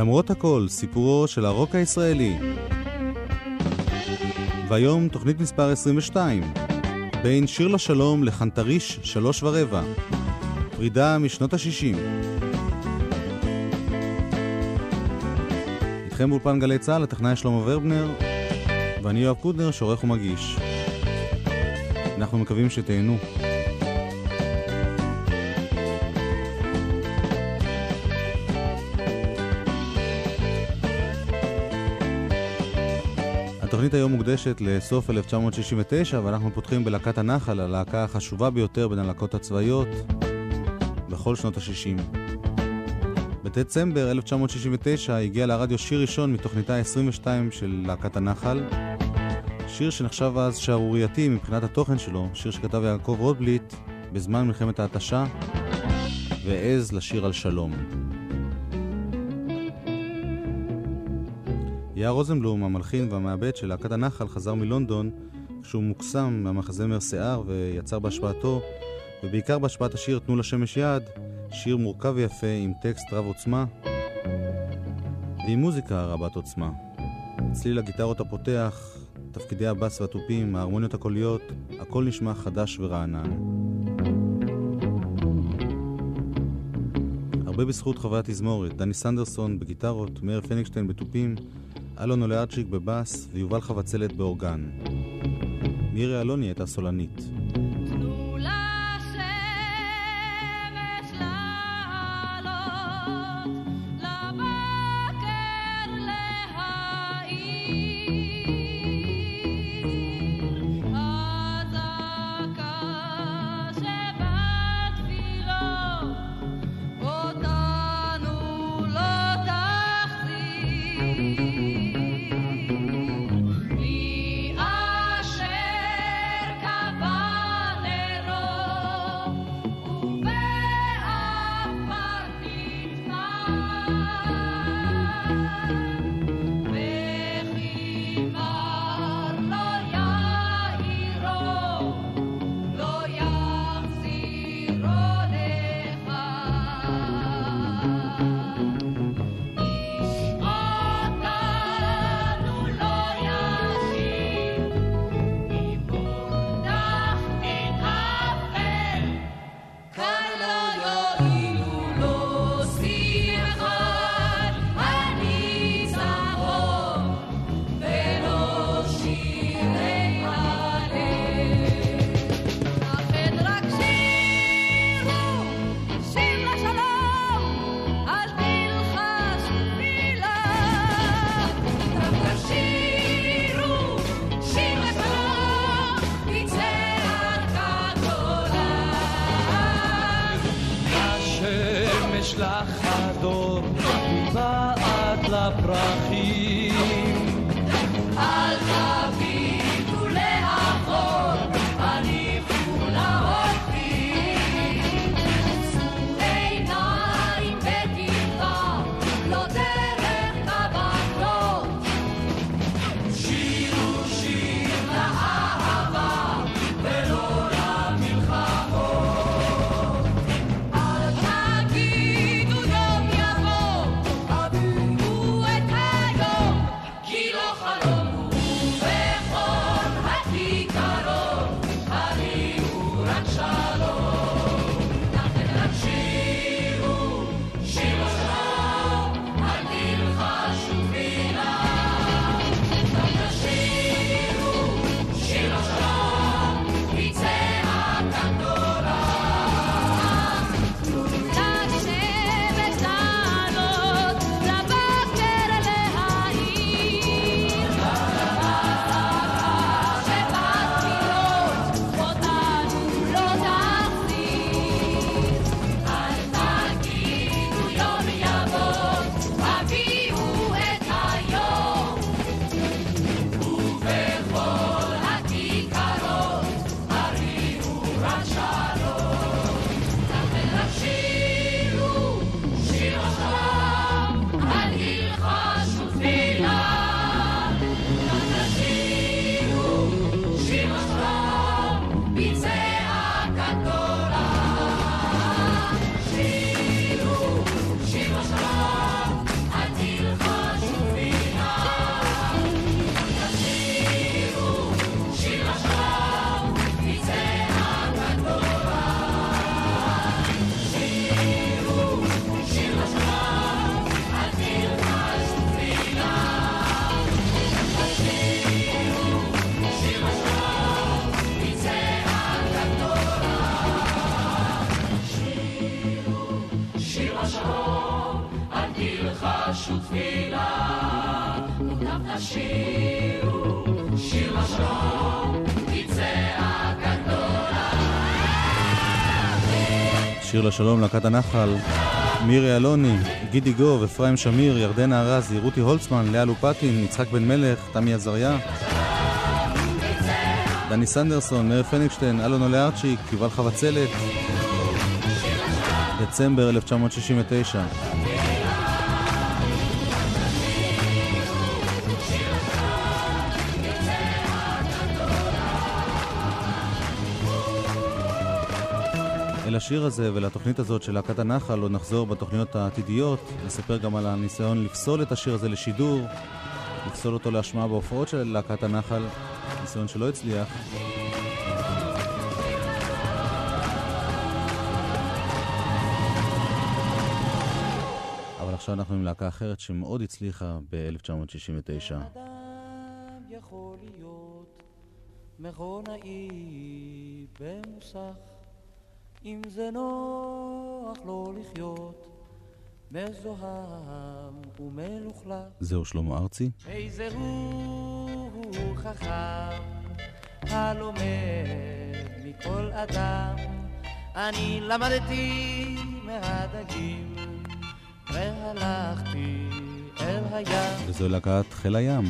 למרות הכל, סיפורו של הרוק הישראלי. והיום תוכנית מספר 22, בין שיר לשלום לחנטריש שלוש ורבע, פרידה משנות ה-60. איתכם באולפן גלי צה"ל, הטכנאי שלמה ורבנר, ואני יואב קודנר, שעורך ומגיש. אנחנו מקווים שתהנו. התוכנית היום מוקדשת לסוף 1969 ואנחנו פותחים בלהקת הנחל, הלהקה החשובה ביותר בין הלהקות הצבאיות בכל שנות ה-60. בדצמבר 1969 הגיע לרדיו שיר ראשון מתוכניתה 22 של להקת הנחל. שיר שנחשב אז שערורייתי מבחינת התוכן שלו, שיר שכתב יעקב רוטבליט בזמן מלחמת ההתשה, והעז לשיר על שלום. יאיר רוזנבלום, המלחין והמעבד של להקת הנחל, חזר מלונדון כשהוא מוקסם מהמחזמר שיער ויצר בהשפעתו, ובעיקר בהשפעת השיר "תנו לשמש יד", שיר מורכב ויפה עם טקסט רב עוצמה ועם מוזיקה רבת עוצמה. צליל הגיטרות הפותח, תפקידי הבאס והתופים, ההרמוניות הקוליות, הכל נשמע חדש ורענן. הרבה בזכות חברי התזמורת, דני סנדרסון בגיטרות, מאיר פניגשטיין בתופים, אלון אוליארצ'יק בבאס ויובל חבצלת באורגן. מירי אלוני הייתה סולנית. שיר לשלום, להקת הנחל, מירי אלוני, גידי גוב, אפרים שמיר, ירדנה ארזי, רותי הולצמן, לאה לופטין, יצחק בן מלך, תמי עזריה, דני סנדרסון, מאיר פניגשטיין, אלון עולה ארצ'יק, יובל חבצלת, דצמבר 1969 אל השיר הזה ולתוכנית הזאת של להקת הנחל עוד נחזור בתוכניות העתידיות, נספר גם על הניסיון לפסול את השיר הזה לשידור, לפסול אותו להשמעה בהופעות של להקת הנחל, ניסיון שלא הצליח. אבל עכשיו אנחנו עם להקה אחרת שמאוד הצליחה ב-1969. מכונאי במוסך אם זה נוח לא לחיות מזוהם ומלוכלך. זהו שלמה ארצי. איזה הוא חכם הלומד מכל אדם אני למדתי מהדגים והלכתי אל הים. וזו להקת חיל הים.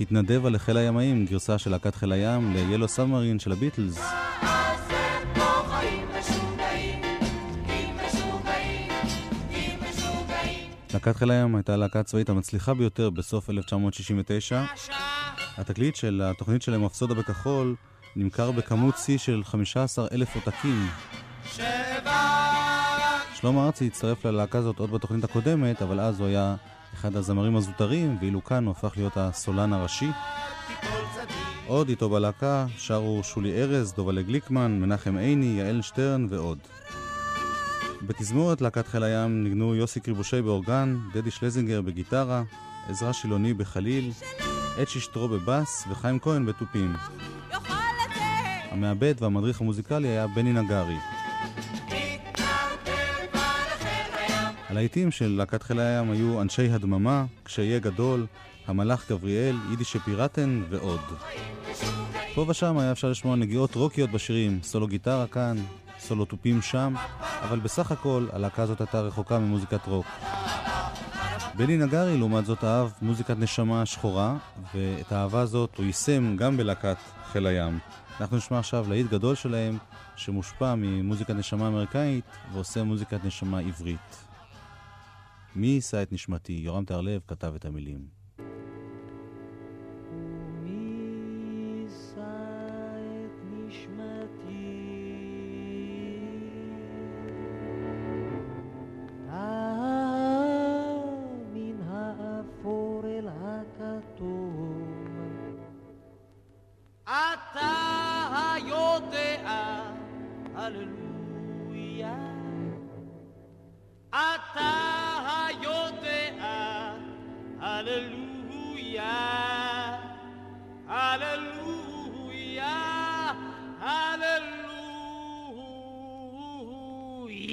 התנדב על לחיל הימאים, גרסה של להקת חיל הים ל-Yellow Submarine של הביטלס. להקת חיל הים הייתה הלהקה הצבאית המצליחה ביותר בסוף 1969. התקליט של התוכנית שלהם, הפסודה בכחול, נמכר בכמות שיא של 15 אלף עותקים. שלמה ארצי הצטרף ללהקה הזאת עוד בתוכנית הקודמת, אבל אז הוא היה אחד הזמרים הזוטרים, ואילו כאן הוא הפך להיות הסולן הראשי. עוד איתו בלהקה שרו שולי ארז, דובלה גליקמן, מנחם עיני, יעל שטרן ועוד. בתזמורת להקת חיל הים ניגנו יוסי קריבושי באורגן, דדי שלזינגר בגיטרה, עזרא שילוני בחליל, אצ'י שטרו בבאס וחיים כהן בתופים. המעבד והמדריך המוזיקלי היה בני נגרי. הלהיטים של להקת חיל הים היו אנשי הדממה, קשיי גדול, המלאך גבריאל, יידיש פיראטן ועוד. פה ושם היה אפשר לשמוע נגיעות רוקיות בשירים, סולו גיטרה כאן, סולו תופים שם, אבל בסך הכל הלהקה הזאת הייתה רחוקה ממוזיקת רוק. בני נגרי לעומת זאת אהב מוזיקת נשמה שחורה, ואת האהבה הזאת הוא יישם גם בלהקת חיל הים. אנחנו נשמע עכשיו להיט גדול שלהם, שמושפע ממוזיקת נשמה אמריקאית ועושה מוזיקת נשמה עברית. מי יישא את נשמתי? יורם תהרלב כתב את המילים.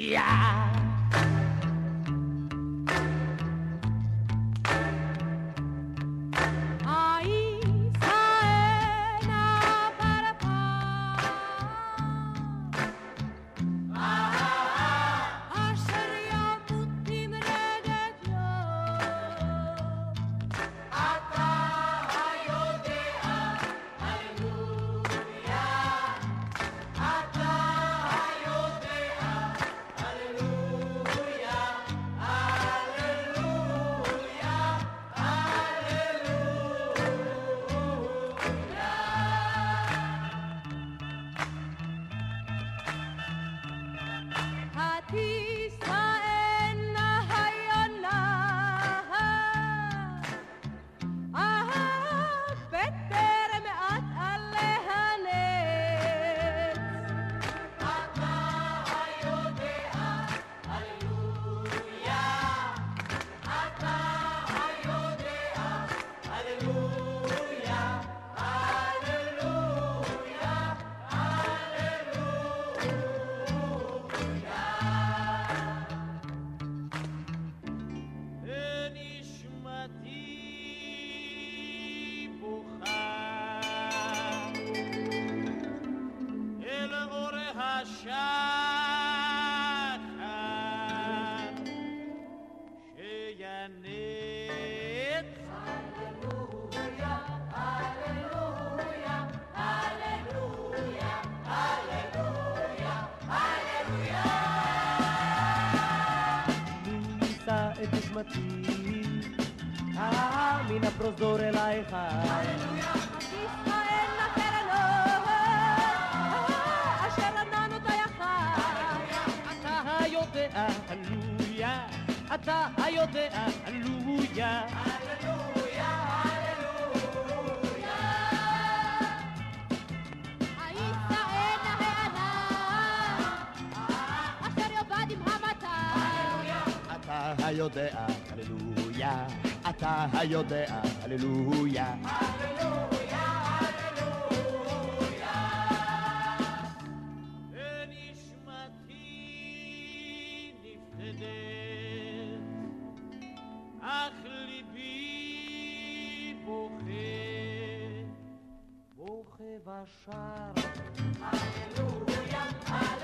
Hallelujah. נשמתי, אה, מן הפרוזדור אלייך. הללויה. הללויה, אתה היודע, הללויה. אתה היודע, הללויה, אתה היודע, הללויה. ושר. הללויה, הללויה,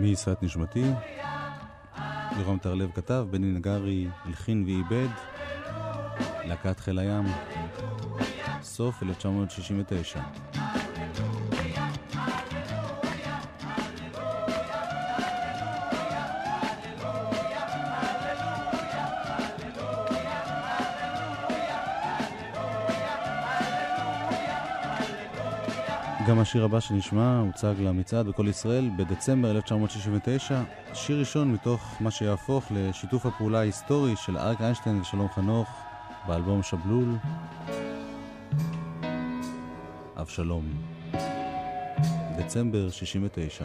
מי יישא את נשמתי? ירום טרלב כתב, בני נגרי הלחין ואיבד, להקת חיל הים, סוף 1969. גם השיר הבא שנשמע הוצג למצעד בכל ישראל בדצמבר 1969, שיר ראשון מתוך מה שיהפוך לשיתוף הפעולה ההיסטורי של אריק איינשטיין ושלום חנוך באלבום שבלול, אבשלום, דצמבר 69.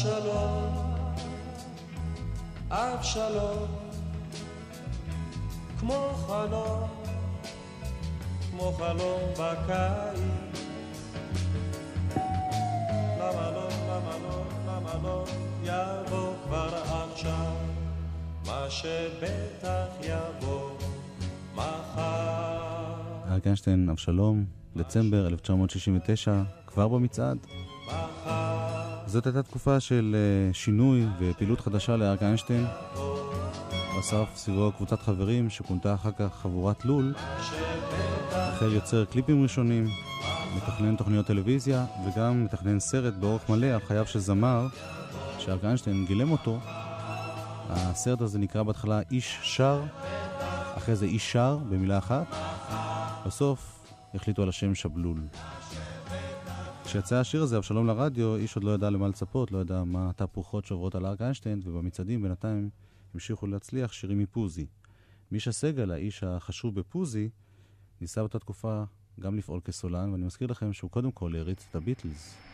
אבשלום, אבשלום, כמו חלום, כמו חלום בקיץ. למה לא, למה לא, למה לא, יבוא כבר עכשיו, מה שבטח יבוא מחר. איינשטיין, אבשלום, דצמבר 1969, כבר במצעד. זאת הייתה תקופה של אה, שינוי ופעילות חדשה לאריק איינשטיין. אסף סביבו קבוצת חברים שכונתה אחר כך חבורת לול. החל יוצר קליפים ראשונים, מתכנן תוכניות טלוויזיה וגם מתכנן סרט באורך מלא על חייו של זמר שאריק איינשטיין גילם אותו. הסרט הזה נקרא בהתחלה איש שר, אחרי זה איש שר במילה אחת. בסוף החליטו על השם שבלול. כשיצא השיר הזה, אבשלום לרדיו, איש עוד לא ידע למה לצפות, לא ידע מה התהפוכות שעוברות על אריק איינשטיין, ובמצעדים בינתיים המשיכו להצליח שירים מפוזי. מישה סגל, האיש החשוב בפוזי, ניסה באותה תקופה גם לפעול כסולן, ואני מזכיר לכם שהוא קודם כל העריץ את הביטלס.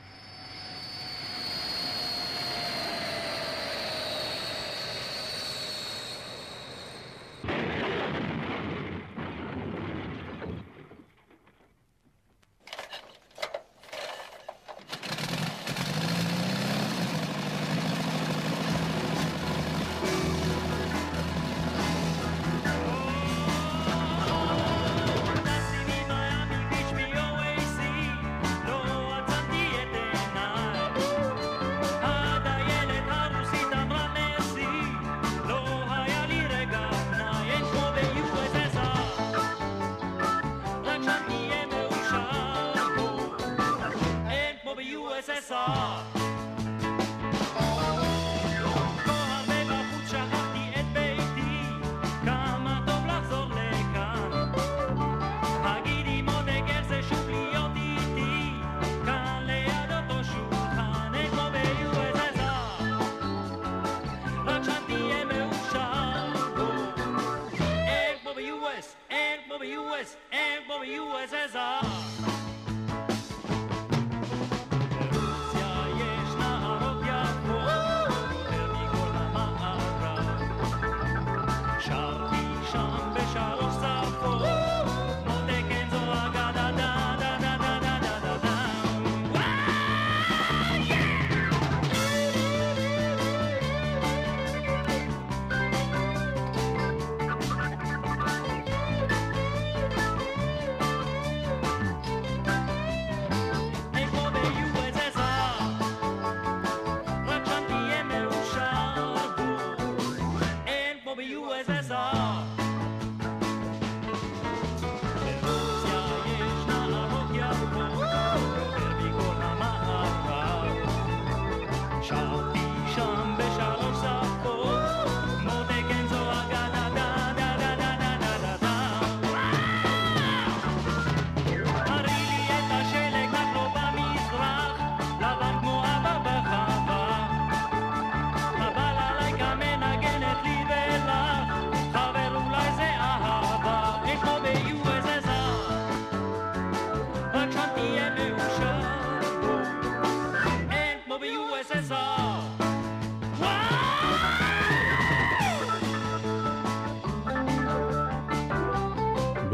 U.S. and W.S.S.R.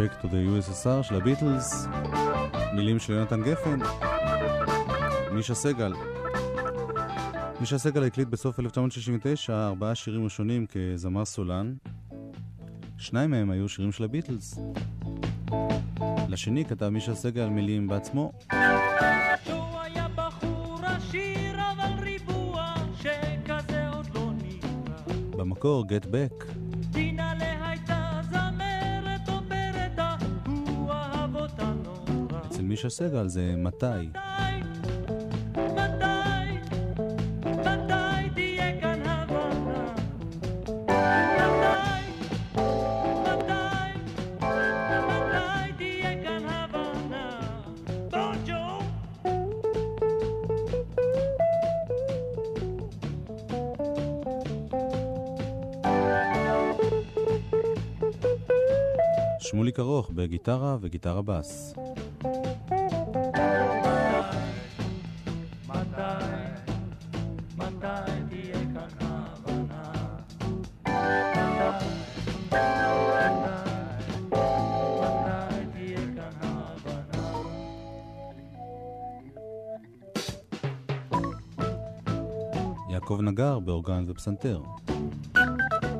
Back to the USSR של הביטלס, מילים של יונתן גפן, מישה סגל. מישה סגל הקליט בסוף 1969 ארבעה שירים ראשונים כזמר סולן. שניים מהם היו שירים של הביטלס. לשני כתב מישה סגל מילים בעצמו. לא במקור Get Back. כאן הבנה? בוא ג'ו! שמוליק ארוך בגיטרה וגיטרה בס. באורגן ופסנתר.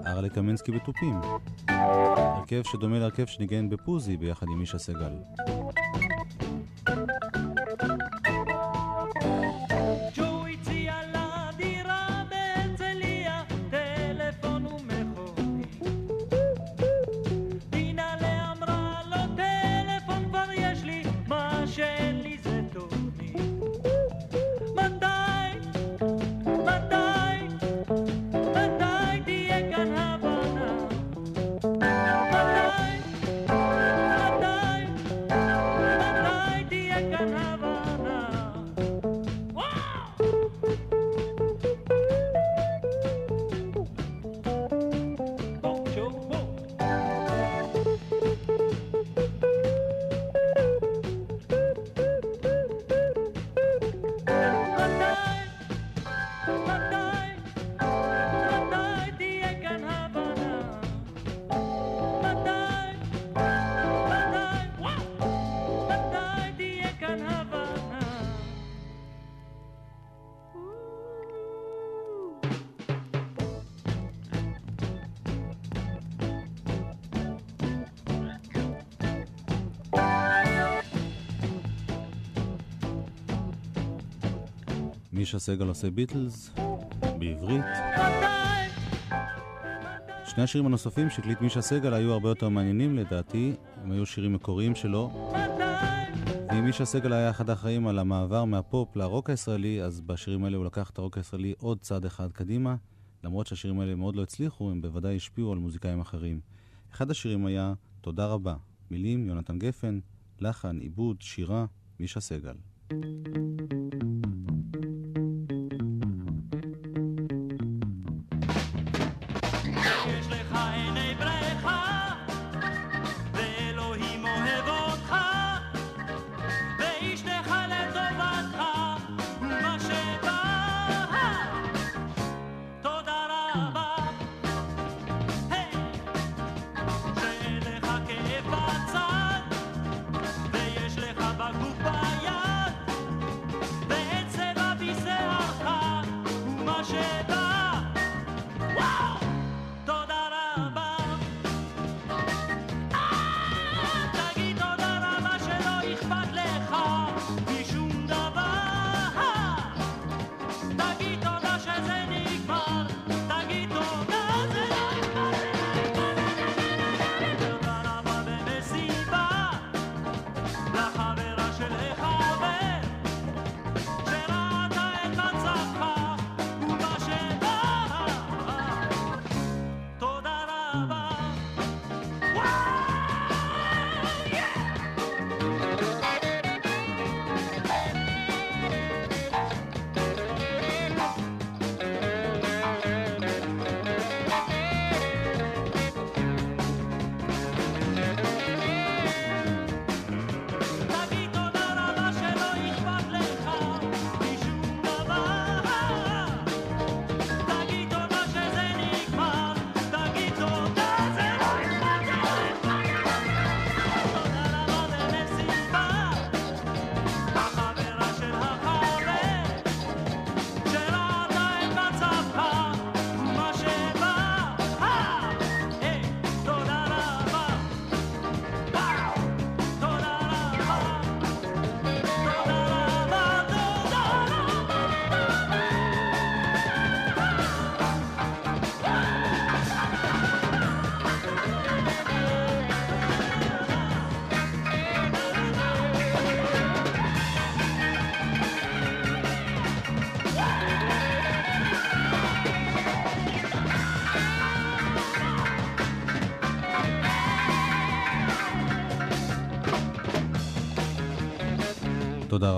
ארלה קמנסקי בתופים. הרכב שדומה להרכב שניגן בפוזי ביחד עם מישה סגל. מישה סגל עושה ביטלס בעברית. שני השירים הנוספים שהקליט מישה סגל היו הרבה יותר מעניינים לדעתי, הם היו שירים מקוריים שלו. ואם מישה סגל היה אחד האחראים על המעבר מהפופ לרוק הישראלי, אז בשירים האלה הוא לקח את הרוק הישראלי עוד צעד אחד קדימה. למרות שהשירים האלה מאוד לא הצליחו, הם בוודאי השפיעו על מוזיקאים אחרים. אחד השירים היה "תודה רבה", מילים יונתן גפן, לחן, עיבוד, שירה, מישה סגל. יש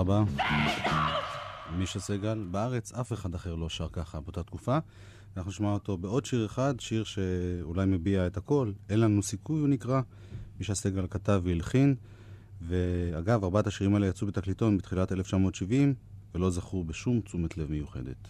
רבה. מישה סגל, בארץ אף אחד אחר לא שר ככה באותה תקופה. אנחנו נשמע אותו בעוד שיר אחד, שיר שאולי מביע את הכל, אין לנו סיכוי הוא נקרא. מישה סגל כתב והלחין, ואגב, ארבעת השירים האלה יצאו בתקליטון בתחילת 1970, ולא זכו בשום תשומת לב מיוחדת.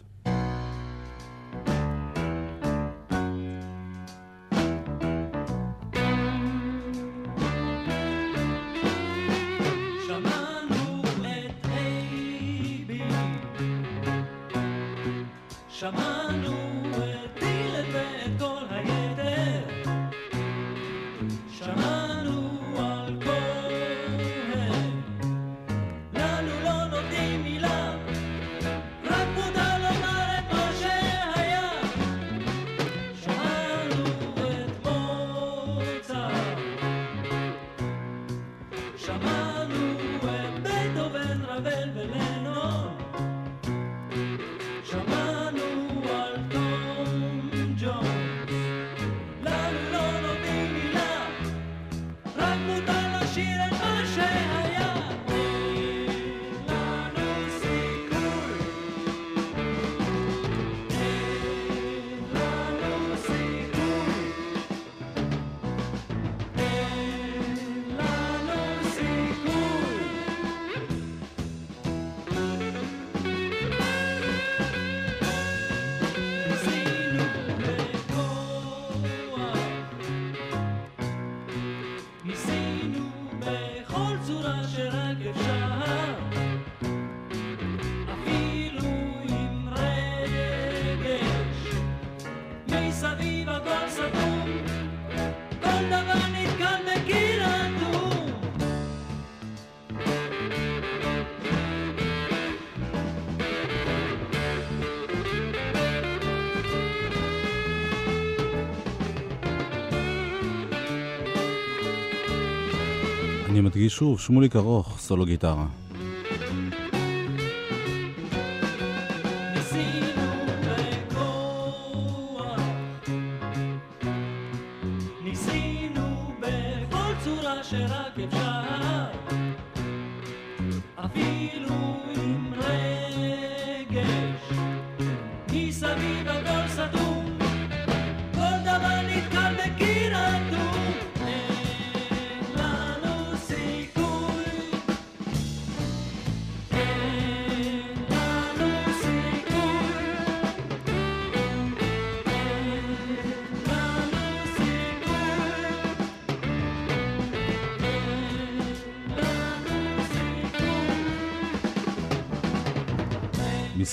שוב, שמוליק ארוך, סולו גיטרה.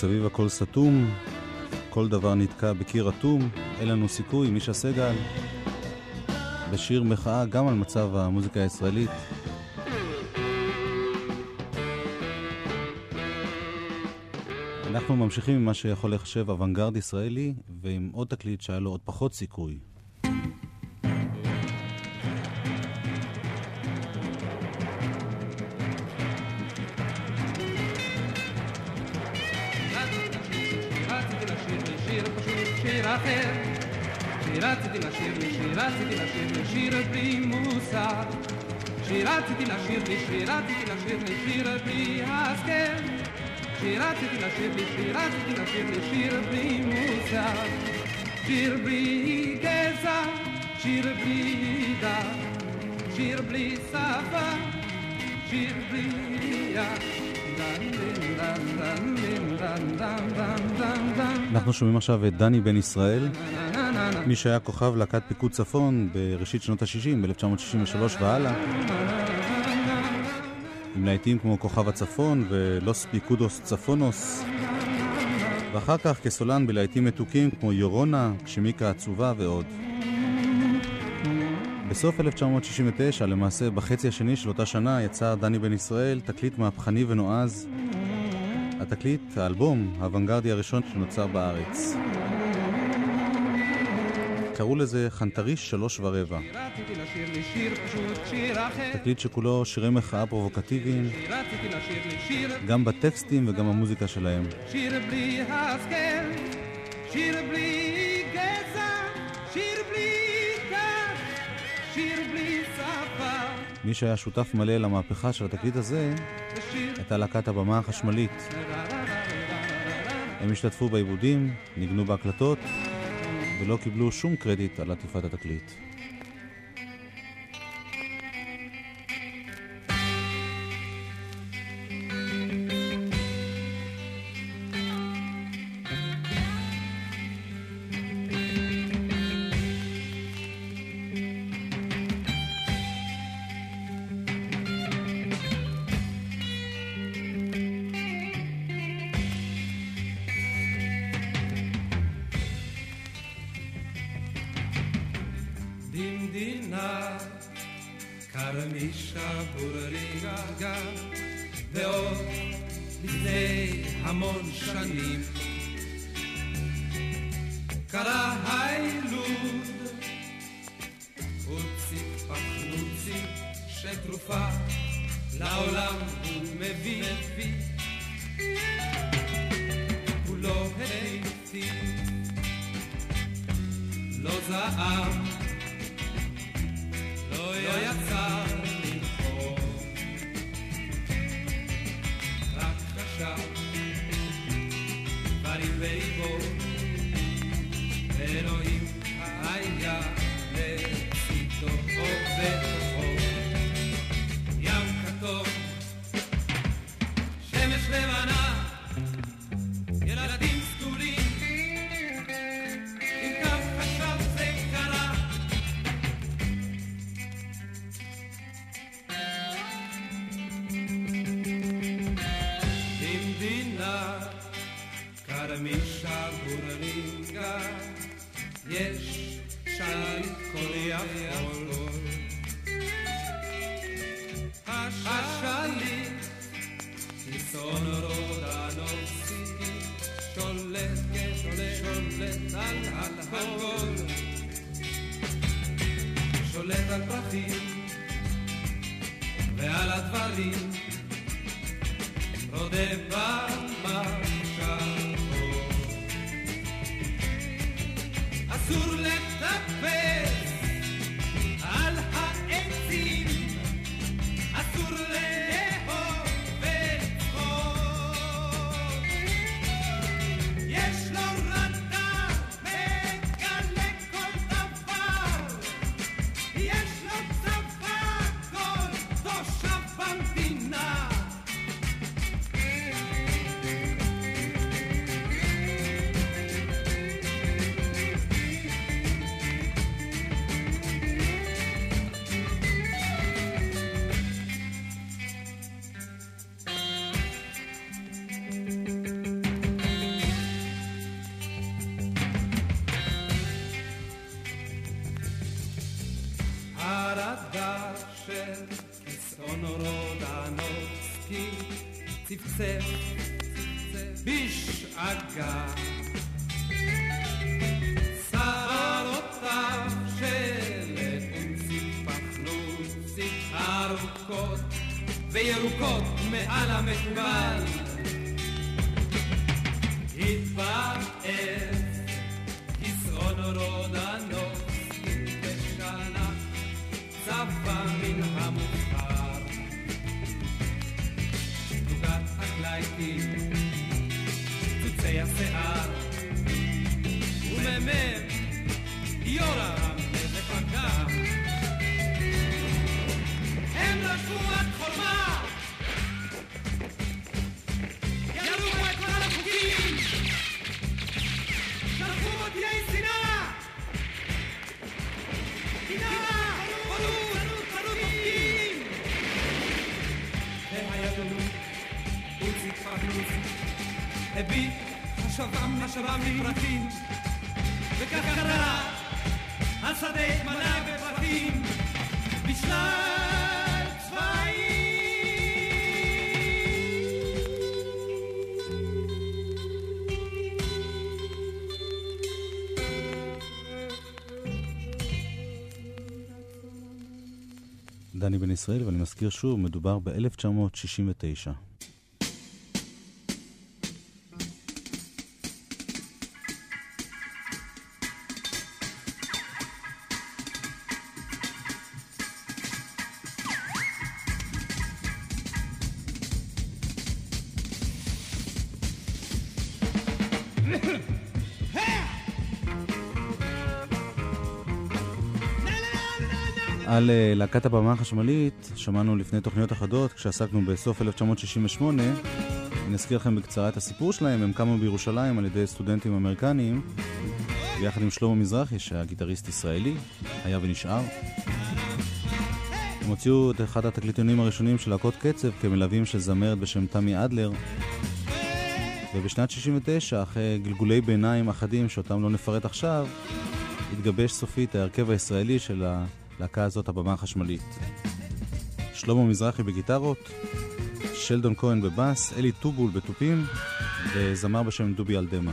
מסביב הכל סתום, כל דבר נתקע בקיר אטום, אין לנו סיכוי, מישה סגל. בשיר מחאה גם על מצב המוזיקה הישראלית. אנחנו ממשיכים עם מה שיכול להיחשב אוונגרד ישראלי, ועם עוד תקליט שהיה לו עוד פחות סיכוי. רציתי לשיר לי, שרציתי לשיר לי בלי מוסר. שרציתי לשיר לי, שרציתי לשיר לי בלי השכל. שרציתי לשיר לי, שרציתי לשיר לי בלי מוסר. שיר בלי גזע, שיר בלי דת, שיר בלי שפה, שיר בלי יד. אנחנו שומעים עכשיו את דני בן ישראל מי שהיה כוכב להקת פיקוד צפון בראשית שנות ה-60, ב-1963 והלאה, עם להיטים כמו כוכב הצפון ולוס פיקודוס צפונוס, ואחר כך כסולן בלהיטים מתוקים כמו יורונה, כשמיקה עצובה ועוד. בסוף 1969, למעשה בחצי השני של אותה שנה, יצר דני בן ישראל תקליט מהפכני ונועז. התקליט, האלבום, האוונגרדי הראשון שנוצר בארץ. קראו לזה חנטריש שלוש ורבע. תקליט שכולו שירי מחאה פרובוקטיביים, גם בטקסטים וגם במוזיקה שלהם. שיר בלי השכל, שיר בלי גזע, שיר בלי דת, שיר בלי שפה. מי שהיה שותף מלא למהפכה של התקליט הזה, הייתה להקת הבמה החשמלית. הם השתתפו בעיבודים, ניגנו בהקלטות. ולא קיבלו שום קרדיט על עטיפת התקליט. משל כל יכול. השליט, ניסון רודנובסקי, שולט כן, כשולט על הכל. שולט על פרטים ועל הדברים הייתי צוצי השיער ומ"מ יורם שפעם נשרמים פרחים וכך קרה השדה מלא בפרחים בשלל צבעים. דני בן ישראל, ואני מזכיר שוב, מדובר ב-1969. שמענו לפני תוכניות אחדות כשעסקנו בסוף 1968. אני אזכיר לכם בקצרה את הסיפור שלהם, הם קמו בירושלים על ידי סטודנטים אמריקניים ביחד עם שלמה מזרחי שהיה גיטריסט ישראלי, היה ונשאר. הם הוציאו את אחד התקליטונים הראשונים של להקות קצב כמלווים של זמרת בשם תמי אדלר ובשנת 69, אחרי גלגולי ביניים אחדים שאותם לא נפרט עכשיו, התגבש סופית ההרכב הישראלי של הלהקה הזאת, הבמה החשמלית. שלמה מזרחי בגיטרות, שלדון כהן בבאס, אלי טובול בתופים וזמר בשם דובי אלדמה.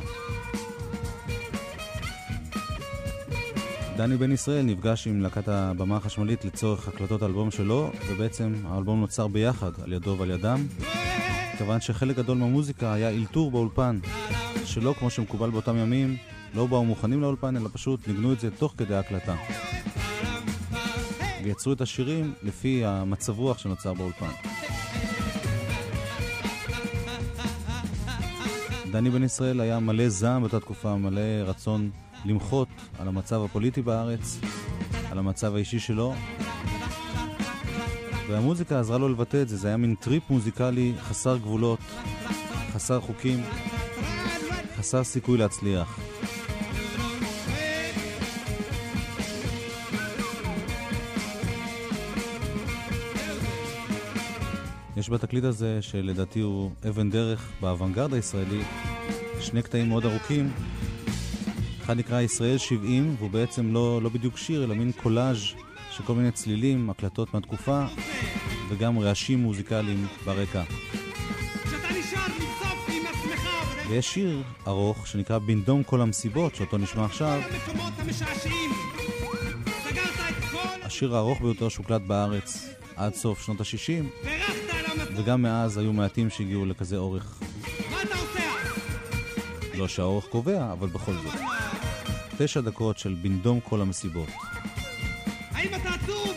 דני בן ישראל נפגש עם להקת הבמה החשמלית לצורך הקלטות האלבום שלו, ובעצם האלבום נוצר ביחד, על ידו ועל ידם, כיוון שחלק גדול מהמוזיקה היה אלתור באולפן, שלא כמו שמקובל באותם ימים, לא באו מוכנים לאולפן, אלא פשוט ניגנו את זה תוך כדי ההקלטה. ויצרו את השירים לפי המצב רוח שנוצר באולפן. דני בן ישראל היה מלא זעם באותה תקופה, מלא רצון למחות על המצב הפוליטי בארץ, על המצב האישי שלו. והמוזיקה עזרה לו לבטא את זה, זה היה מין טריפ מוזיקלי חסר גבולות, חסר חוקים, חסר סיכוי להצליח. יש בתקליט הזה, שלדעתי הוא אבן דרך באוונגרד הישראלי, שני קטעים מאוד ארוכים. אחד נקרא ישראל 70, והוא בעצם לא, לא בדיוק שיר, אלא מין קולאז' של כל מיני צלילים, הקלטות מהתקופה, וגם רעשים מוזיקליים ברקע. ויש שיר ארוך שנקרא בנדום כל המסיבות, שאותו נשמע עכשיו. השיר הארוך ביותר שהוקלט בארץ עד סוף שנות ה-60, וגם מאז היו מעטים שהגיעו לכזה אורך. לא שהאורך קובע, אבל בכל זאת. תשע דקות של בנדום כל המסיבות. האם אתה עצוב?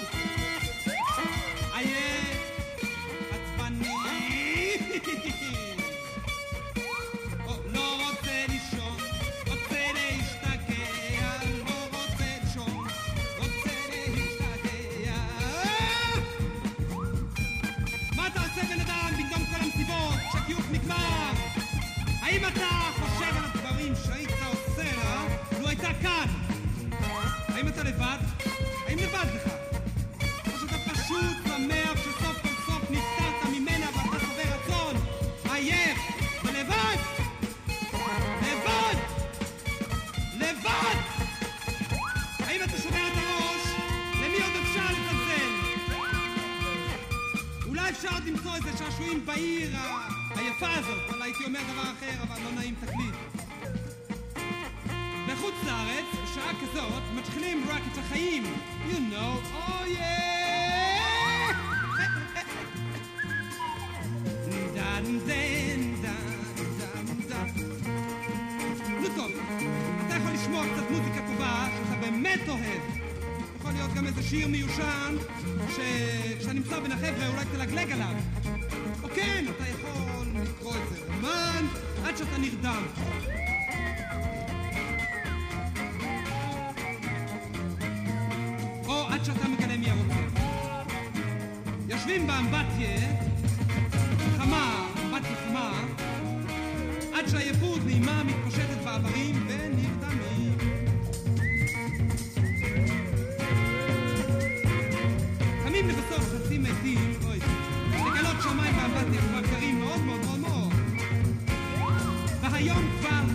והיום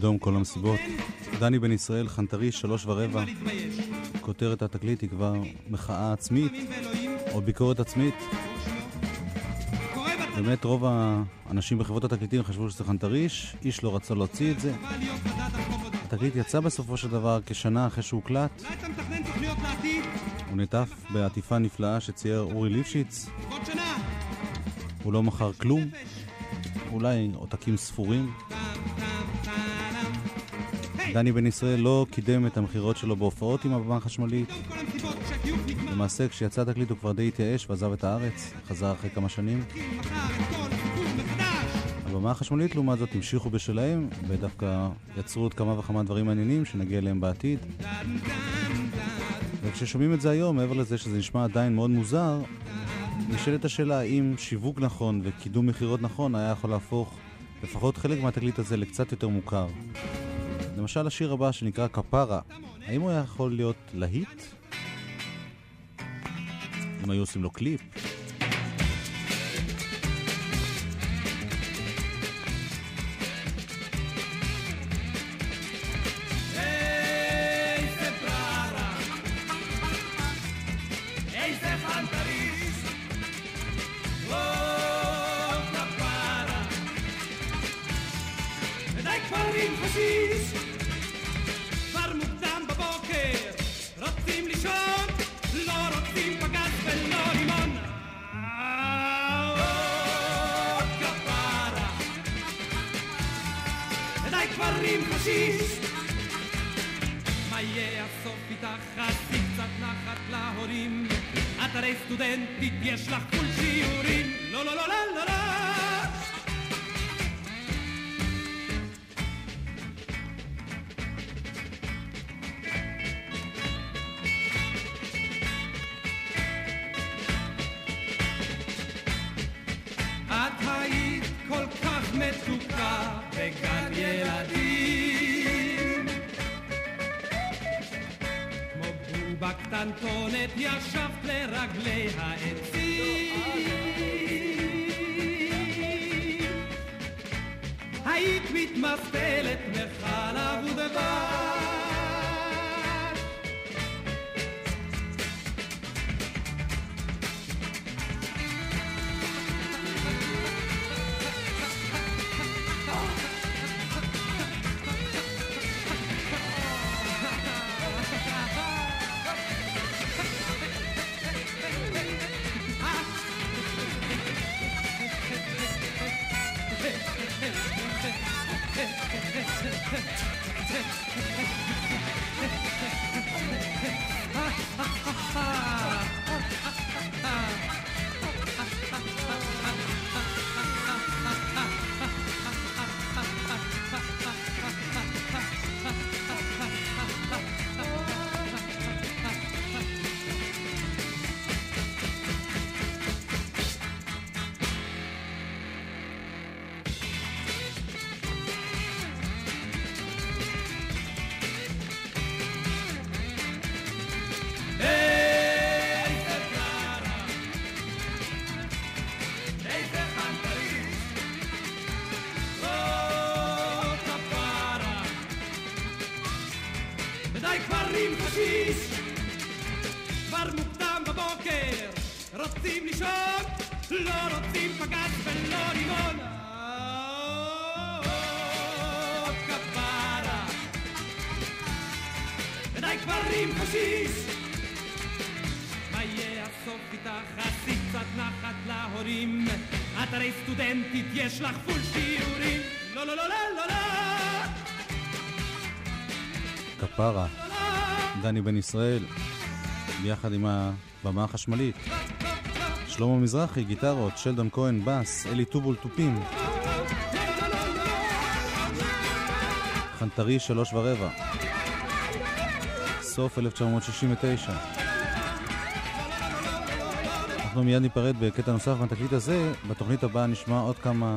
בנדום כל המסיבות. דני בן ישראל, חנטריש, שלוש ורבע. כותרת התקליט היא כבר מחאה עצמית, או ביקורת עצמית. ברור שלא. קורא בתנ"ך, באמת רוב האנשים בחברות התקליטים חשבו שזה חנטריש, איש לא רצה להוציא את זה. התקליט יצא בסופו של דבר כשנה אחרי שהוקלט. הוא נעטף בעטיפה נפלאה שצייר אורי ליפשיץ. הוא לא מכר כלום. אולי עותקים ספורים. דני בן ישראל לא קידם את המכירות שלו בהופעות עם הבמה החשמלית. למעשה, כשיצא התקליט הוא כבר די התייאש ועזב את הארץ, חזר אחרי כמה שנים. הבמה החשמלית, לעומת זאת, המשיכו בשלהם, ודווקא יצרו עוד כמה וכמה דברים מעניינים שנגיע אליהם בעתיד. וכששומעים את זה היום, מעבר לזה שזה נשמע עדיין מאוד מוזר, נשאלת השאלה האם שיווק נכון וקידום מכירות נכון היה יכול להפוך לפחות חלק מהתקליט הזה לקצת יותר מוכר. למשל השיר הבא שנקרא כפרה, האם הוא היה יכול להיות להיט? אם היו עושים לו קליפ? סטודנטית, יש לך כול שיעורים. לא, לא, לא, לא, לא, לא. קטנטונת ישבת לרגלי העצים היית מתמסטלת מחלב ודבש ודי כבר עם חשיש, כבר מוקדם בבוקר, רוצים לישון, לא רוצים פגז ולא רימון. עוד כפרה. די כבר עם פשיסט. מה יהיה הסוף איתך? עשי קצת נחת להורים. את הרי סטודנטית, יש לך פול שיעורים. לא, לא, לא, לא, לא, לא. כפרה, דני בן ישראל, ביחד עם הבמה החשמלית. שלמה מזרחי, גיטרות, שלדון כהן, בס, אלי טובול, תופים. חנטרי, שלוש ורבע. סוף 1969. אנחנו מיד ניפרד בקטע נוסף מהתקליט הזה. בתוכנית הבאה נשמע עוד כמה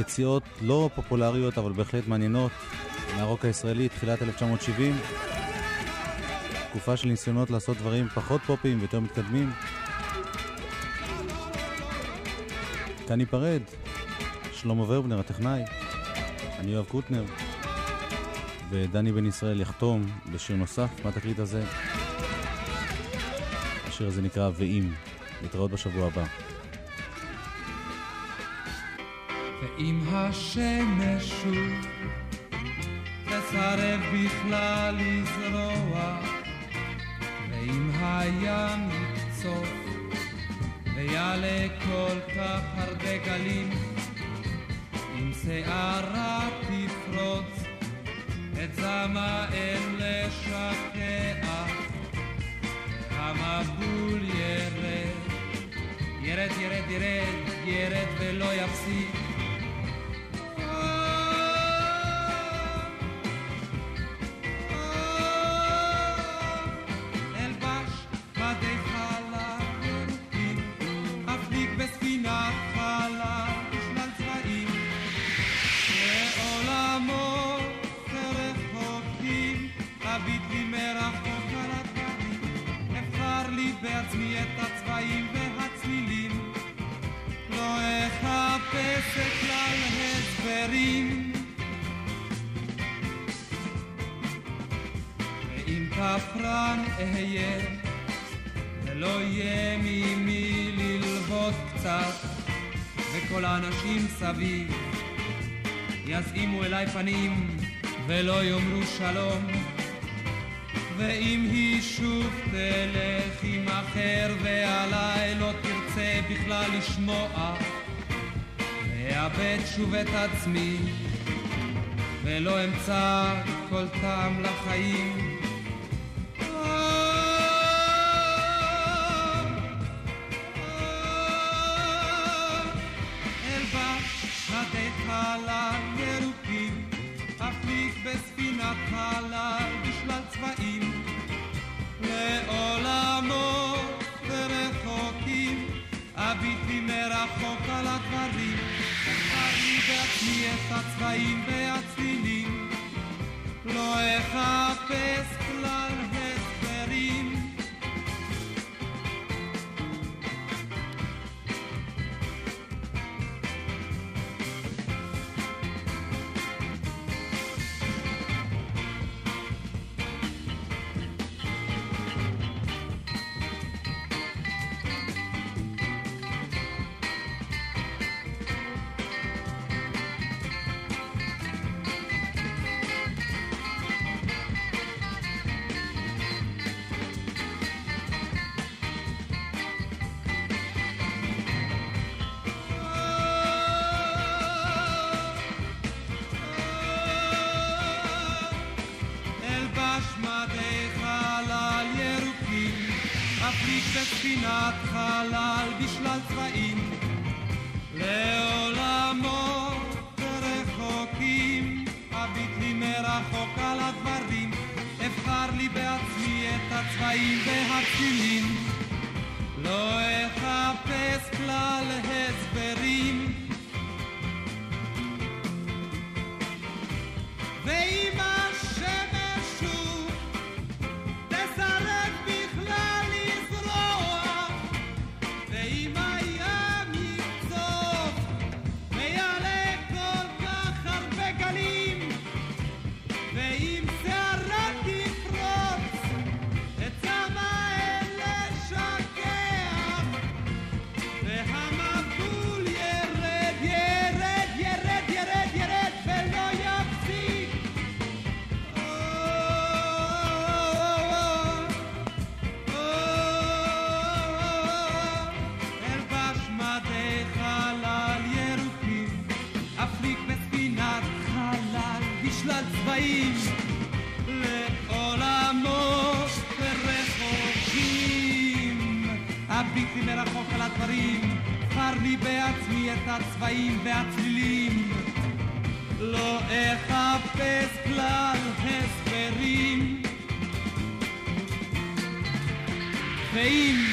יציאות לא פופולריות, אבל בהחלט מעניינות, מהרוק הישראלי, תחילת 1970. תקופה של ניסיונות לעשות דברים פחות פופיים ויותר מתקדמים. כאן ניפרד. שלמה ורבנר, הטכנאי. אני יואב קוטנר. ודני בן ישראל יחתום בשיר נוסף מהתקליט הזה. השיר הזה נקרא "ואם". להתראות בשבוע הבא. ואם השמש שוב תסרב בכלל לזרוע, ואם הים יקצוף ויעלה כל כך הרבה גלים, אם שערה תפרוץ את זמה אין לשכח, והמבול ירד, ירד, ירד, ירד, ירד ולא יפסיק. פנים, ולא יאמרו שלום. ואם היא שוב תלך עם אחר, ועליי לא תרצה בכלל לשמוע, ואאבד שוב את עצמי, ולא אמצא כל טעם לחיים. לי בעצמי את הצבעים והצלילים. לא אחפש כלל הסברים. ואם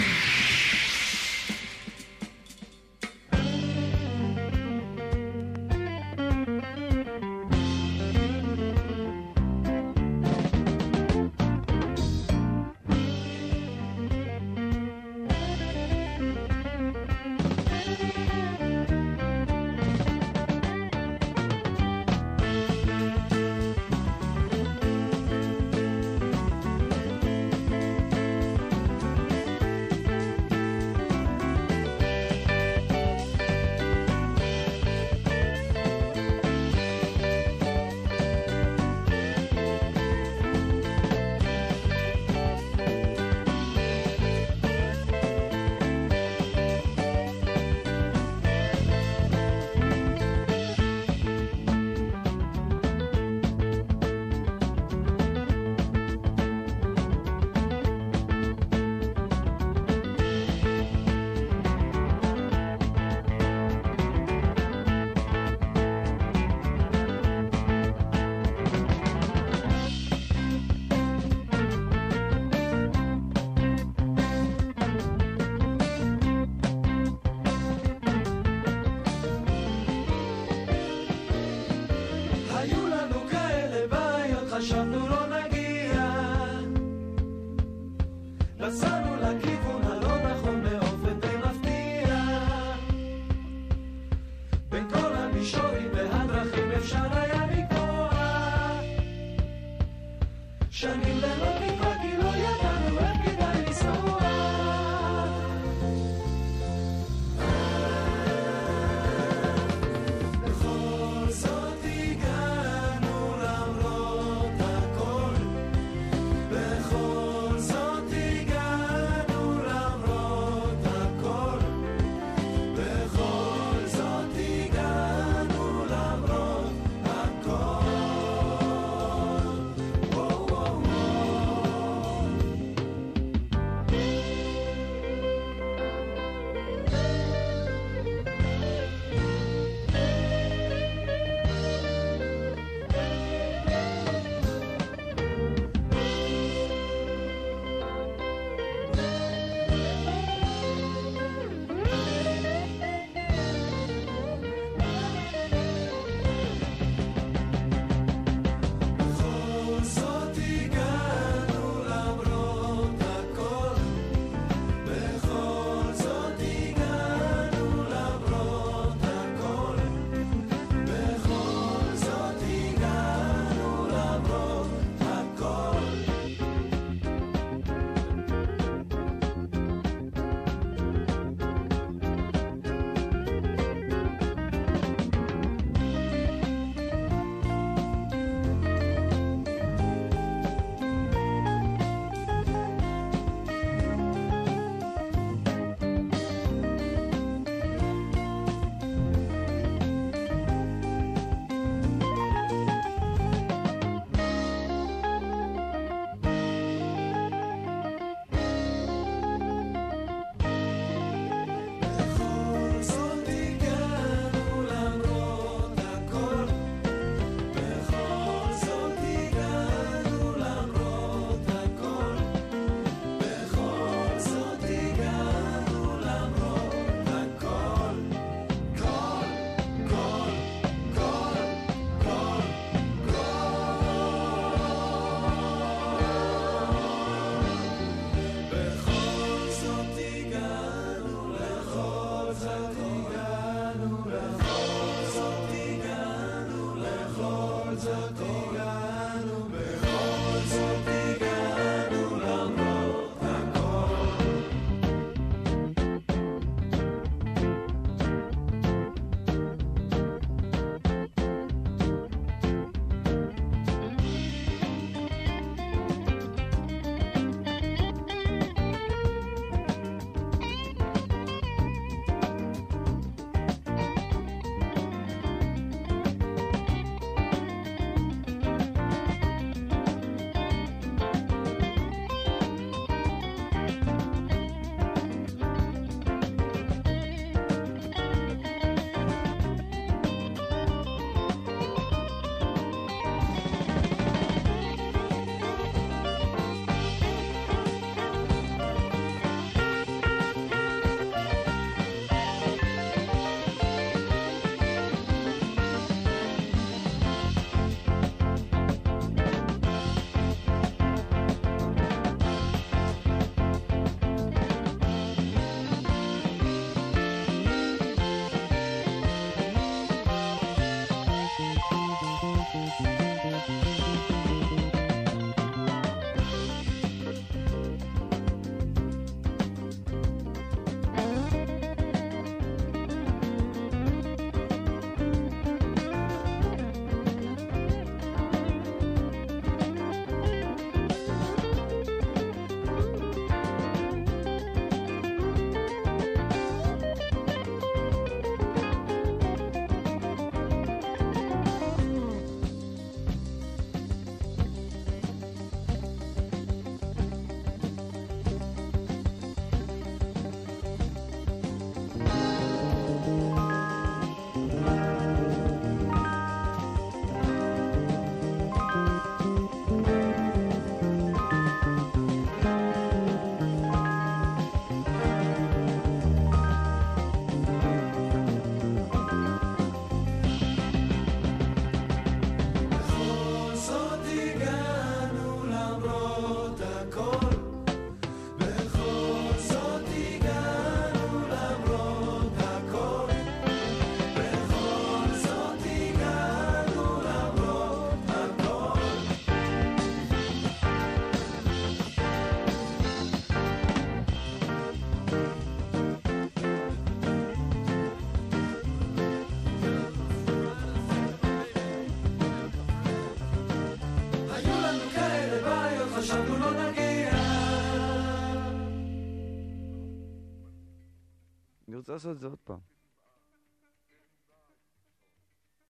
אני רוצה לעשות